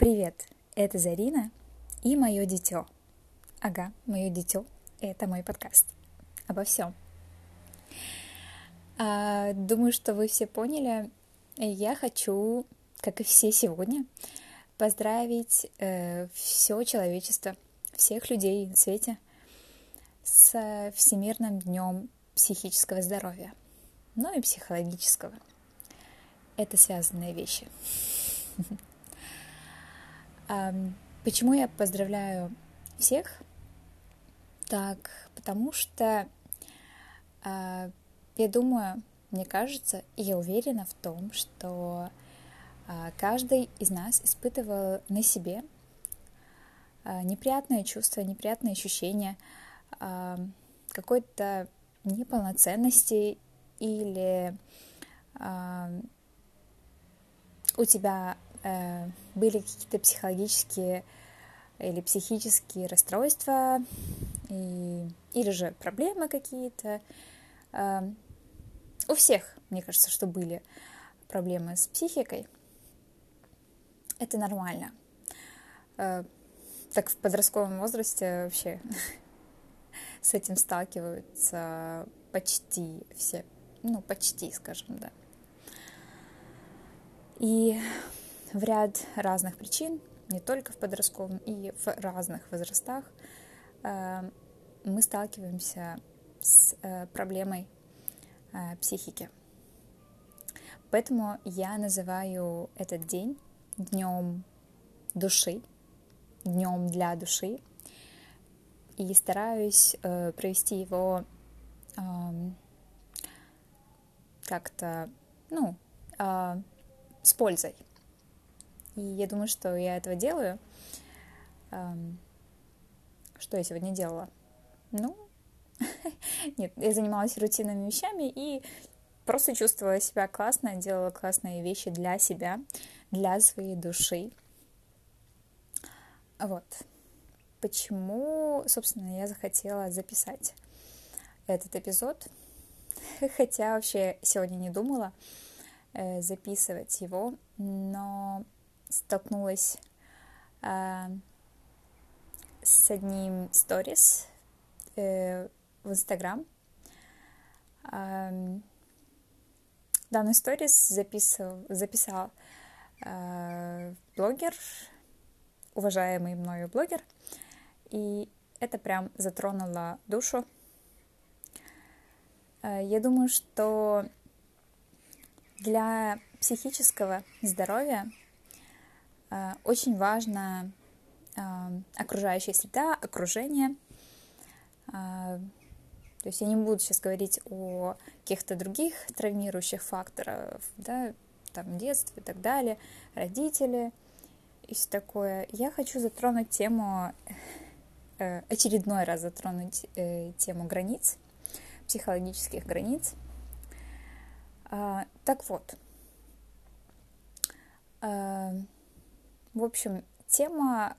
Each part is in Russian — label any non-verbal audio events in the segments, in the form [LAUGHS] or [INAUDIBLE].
Привет, это Зарина и мое дитё. Ага, мое дитё — это мой подкаст. Обо всем. А, думаю, что вы все поняли. Я хочу, как и все сегодня, поздравить э, все человечество, всех людей на свете с Всемирным днем психического здоровья, ну и психологического. Это связанные вещи. [LAUGHS] Почему я поздравляю всех? Так, потому что а, я думаю, мне кажется, и я уверена в том, что а, каждый из нас испытывал на себе а, неприятное чувство, неприятные ощущения какой-то неполноценности или у тебя были какие-то психологические или психические расстройства, и, или же проблемы какие-то. Э, у всех, мне кажется, что были проблемы с психикой. Это нормально. Э, так в подростковом возрасте вообще [LAUGHS] с этим сталкиваются почти все, ну, почти, скажем, да. И в ряд разных причин, не только в подростковом, и в разных возрастах, э, мы сталкиваемся с э, проблемой э, психики. Поэтому я называю этот день днем души, днем для души, и стараюсь провести его эм, как-то, ну, с пользой. И я думаю, что я этого делаю. Что я сегодня делала? Ну, [LAUGHS] нет, я занималась рутинными вещами и просто чувствовала себя классно, делала классные вещи для себя, для своей души. Вот. Почему, собственно, я захотела записать этот эпизод, [LAUGHS] хотя вообще сегодня не думала э, записывать его, но столкнулась э, с одним сторис э, в Инстаграм. Э, данный сторис записал, записал э, блогер, уважаемый мною блогер, и это прям затронуло душу. Э, я думаю, что для психического здоровья очень важно э, окружающая среда, окружение. Э, то есть я не буду сейчас говорить о каких-то других травмирующих факторах, да, там детство и так далее, родители и все такое. Я хочу затронуть тему, очередной раз затронуть тему границ, психологических границ. Так вот, в общем, тема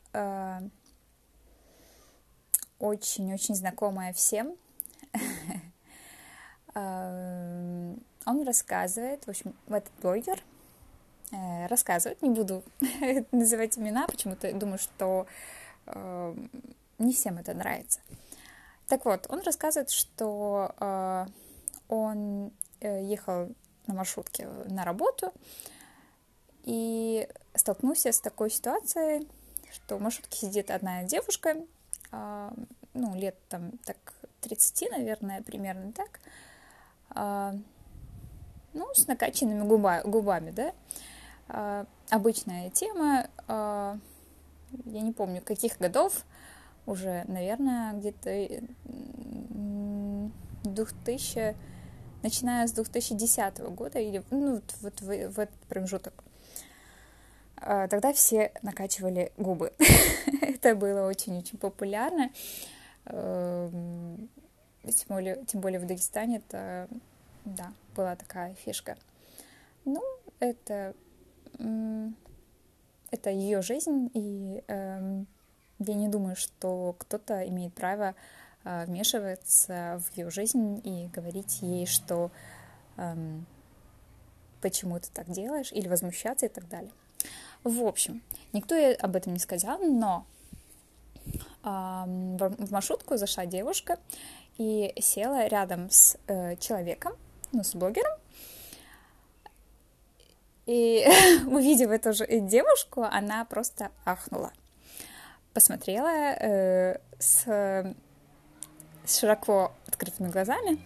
очень-очень э, знакомая всем. [LAUGHS] Э, он рассказывает, в общем, этот блогер э, рассказывает, не буду [LAUGHS] называть имена, почему-то думаю, что э, не всем это нравится. Так вот, он рассказывает, что э, он э, ехал на маршрутке на работу, и столкнулся с такой ситуацией, что в маршрутке сидит одна девушка, а, ну, лет там так 30, наверное, примерно так, а, ну, с накачанными губа, губами, да, а, обычная тема, я не помню, каких годов, уже, наверное, где-то 2000, начиная с 2010 года, или ну, вот в, в этот промежуток тогда все накачивали губы. [LAUGHS] Это было очень-очень популярно. Эм, тем более, тем более в Дагестане это, да, была такая фишка. Ну, это, это ее жизнь, и э, я не думаю, что кто-то имеет право э, вмешиваться в ее жизнь и говорить ей, что э, почему ты так делаешь, или возмущаться и так далее. В общем, никто об этом не сказал, но в маршрутку зашла девушка и села рядом с э, человеком, ну, с блогером. И [LAUGHS] увидев эту же девушку, она просто ахнула. Посмотрела э, с, с широко открытыми глазами.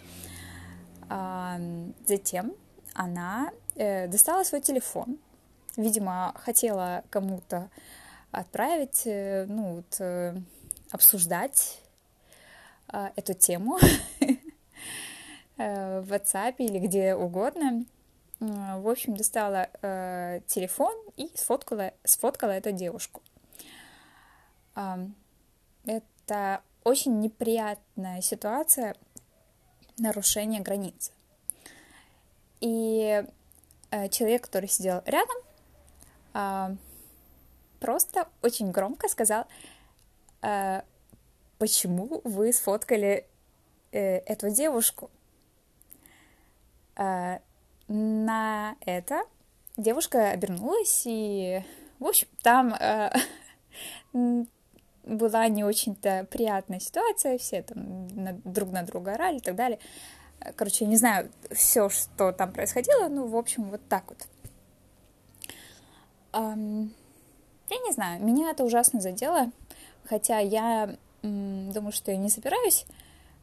А, затем она э, достала свой телефон. Видимо, хотела кому-то отправить, э, ну, вот, э, обсуждать э, эту тему [LAUGHS] э, в WhatsApp или где угодно. В общем, достала телефон и сфоткала, сфоткала эту девушку. Это очень неприятная ситуация нарушения границ. И человек, который сидел рядом, просто очень громко сказал, э, почему вы сфоткали э, эту девушку. Э, на это девушка обернулась, и, в общем, там [LAUGHS] была не очень-то приятная ситуация, все там друг на друга орали и так далее. Короче, я не знаю все, что там происходило, ну, в общем, вот так вот. Um, я не знаю, меня это ужасно задело, хотя я думаю, что я не собираюсь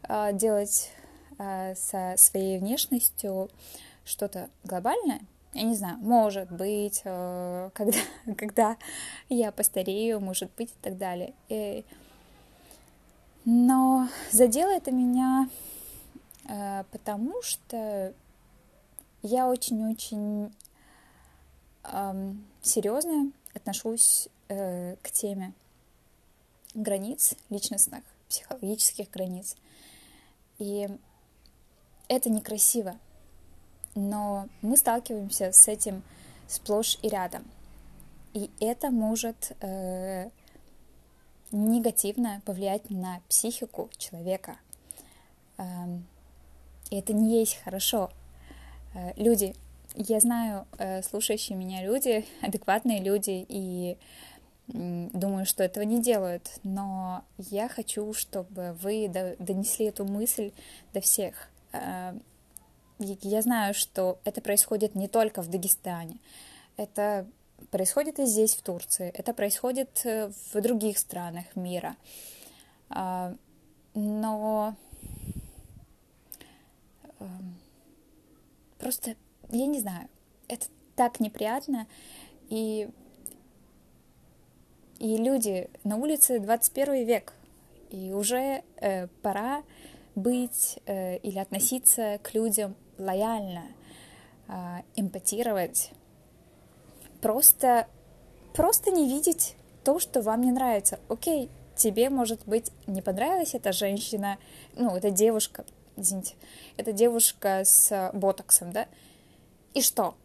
а, делать а, со своей внешностью что-то глобальное. Я не знаю, может быть, а, [LAUGHS] когда, когда я постарею, может быть, и так далее. И... Но задело это меня потому, что я очень-очень серьезно отношусь э, к теме границ личностных, психологических границ. И это некрасиво, но мы сталкиваемся с этим сплошь и рядом. И это может э, негативно повлиять на психику человека. Э, и это не есть хорошо. Э, люди, я знаю, э, слушающие меня люди, [LAUGHS] адекватные люди, и думаю, что этого не делают, но я хочу, чтобы вы донесли эту мысль до всех. Э, я знаю, что это происходит не только в Дагестане, это происходит и здесь, в Турции, это происходит э, в других странах мира. Но просто я не знаю, это так неприятно, и, и люди на улице 21 век, и уже э, пора быть э, или относиться к людям лояльно, э, эмпатировать, просто, просто не видеть то, что вам не нравится. Окей, тебе, может быть, не понравилась эта женщина, ну, эта девушка, извините, эта девушка с ботоксом, да, и что?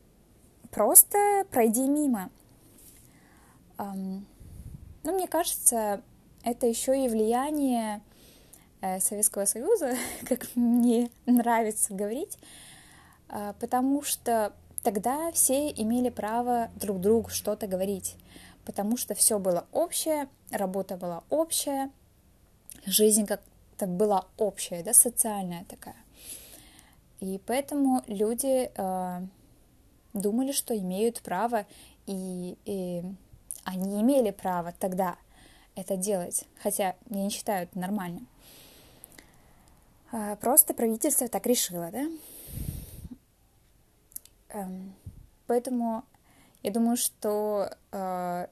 Просто пройди мимо. Um, ну, мне кажется, это еще и влияние э, Советского Союза, [LAUGHS] как мне нравится говорить, э, потому что тогда все имели право друг другу что-то говорить, потому что все было общее, работа была общая, жизнь как-то была общая, да, социальная такая. И поэтому люди э, думали, что имеют право, и, и они имели право тогда это делать, хотя я не считаю это нормальным. А, просто правительство так решило, да? Эм, поэтому я думаю, что э,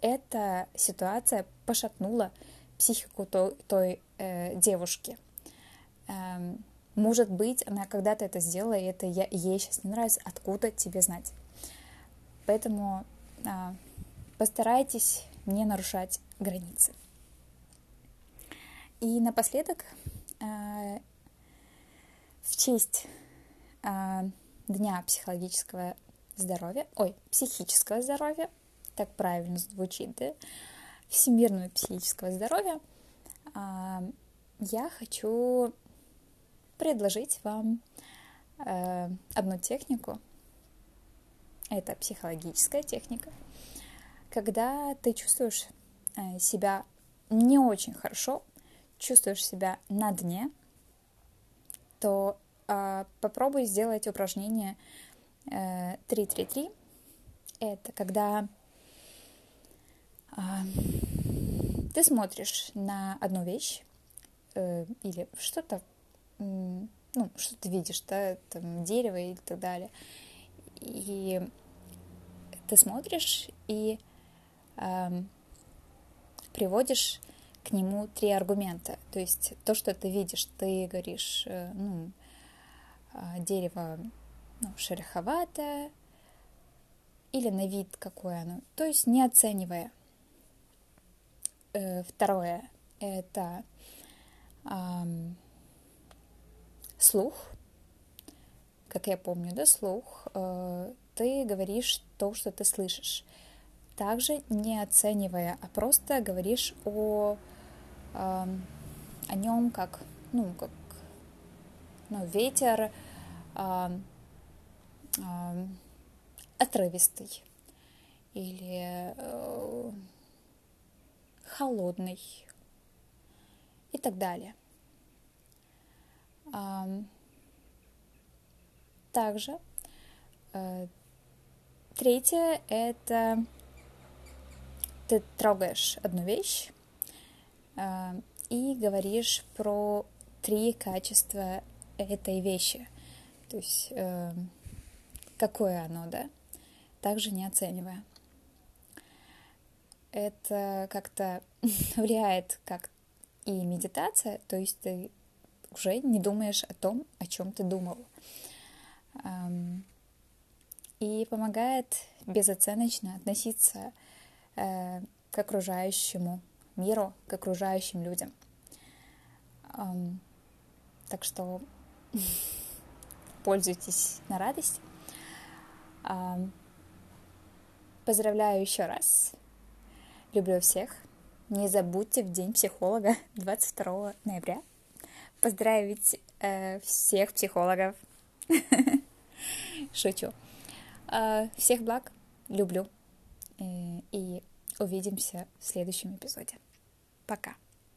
эта ситуация пошатнула психику той, той э, девушки. Эм, может быть, она когда-то это сделала, и это я, ей сейчас не нравится. Откуда тебе знать? Поэтому а, постарайтесь не нарушать границы. И напоследок, а, в честь а, Дня психологического здоровья, ой, психического здоровья, так правильно звучит, да? Всемирного психического здоровья, а, я хочу предложить вам э, одну технику, это психологическая техника, когда ты чувствуешь э, себя не очень хорошо, чувствуешь себя на дне, то э, попробуй сделать упражнение э, 3-3-3. Это когда э, ты смотришь на одну вещь э, или что-то, ну, что ты видишь, да, там дерево и так далее, и ты смотришь и э, приводишь к нему три аргумента. То есть то, что ты видишь, ты говоришь, э, ну, а, дерево ну, шероховатое или на вид какое оно. То есть не оценивая. Э, второе — это эм, слух. Как я помню, да, слух. Э, ты говоришь то, что ты слышишь также не оценивая, а просто говоришь о, о, о нем как, ну, как ну, ветер а, а, отрывистый или а, холодный и так далее. Также а, третье это ты трогаешь одну вещь э, и говоришь про три качества этой вещи. То есть э, какое оно, да? Также не оценивая. Это как-то [LAUGHS] влияет как и медитация, то есть ты уже не думаешь о том, о чем ты думал. И помогает безоценочно относиться э, к окружающему миру, к окружающим людям. Так что [LAUGHS] пользуйтесь на радость. Поздравляю еще раз. Люблю всех. Не забудьте в День психолога [LAUGHS] 22 ноября поздравить э, всех психологов. Шучу. Э, всех благ. Люблю. Э, и увидимся в следующем эпизоде. Пока.